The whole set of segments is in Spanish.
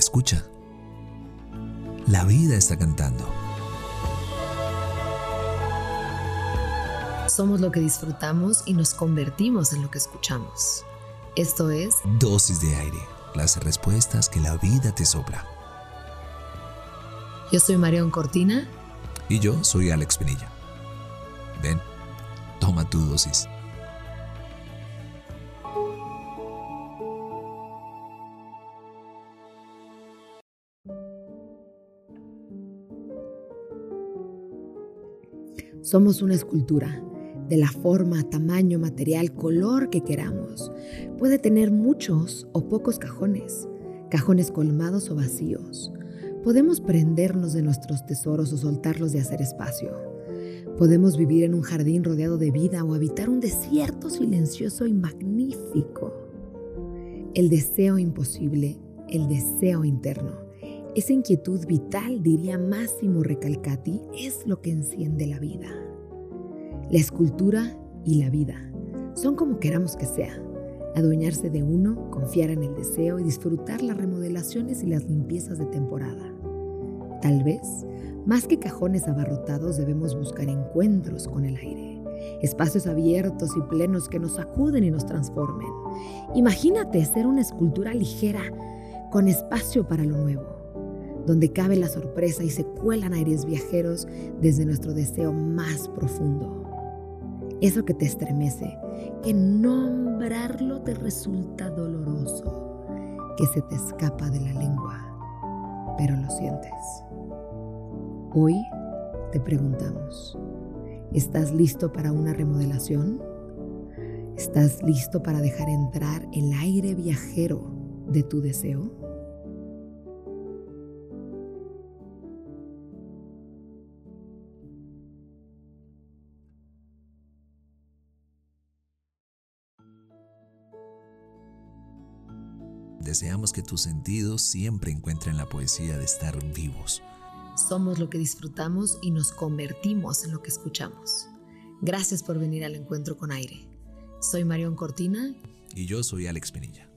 Escucha. La vida está cantando. Somos lo que disfrutamos y nos convertimos en lo que escuchamos. Esto es Dosis de aire, las respuestas que la vida te sopla. Yo soy Marión Cortina. Y yo soy Alex Pinilla. Ven, toma tu dosis. Somos una escultura de la forma, tamaño, material, color que queramos. Puede tener muchos o pocos cajones, cajones colmados o vacíos. Podemos prendernos de nuestros tesoros o soltarlos de hacer espacio. Podemos vivir en un jardín rodeado de vida o habitar un desierto silencioso y magnífico. El deseo imposible, el deseo interno, esa inquietud vital, diría Máximo Recalcati, es lo que enciende la vida. La escultura y la vida son como queramos que sea. Adueñarse de uno, confiar en el deseo y disfrutar las remodelaciones y las limpiezas de temporada. Tal vez, más que cajones abarrotados, debemos buscar encuentros con el aire, espacios abiertos y plenos que nos sacuden y nos transformen. Imagínate ser una escultura ligera, con espacio para lo nuevo donde cabe la sorpresa y se cuelan aires viajeros desde nuestro deseo más profundo. Eso que te estremece, que nombrarlo te resulta doloroso, que se te escapa de la lengua, pero lo sientes. Hoy te preguntamos, ¿estás listo para una remodelación? ¿Estás listo para dejar entrar el aire viajero de tu deseo? Deseamos que tus sentidos siempre encuentren la poesía de estar vivos. Somos lo que disfrutamos y nos convertimos en lo que escuchamos. Gracias por venir al encuentro con aire. Soy Marión Cortina. Y yo soy Alex Penilla.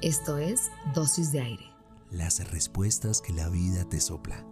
Esto es Dosis de Aire. Las respuestas que la vida te sopla.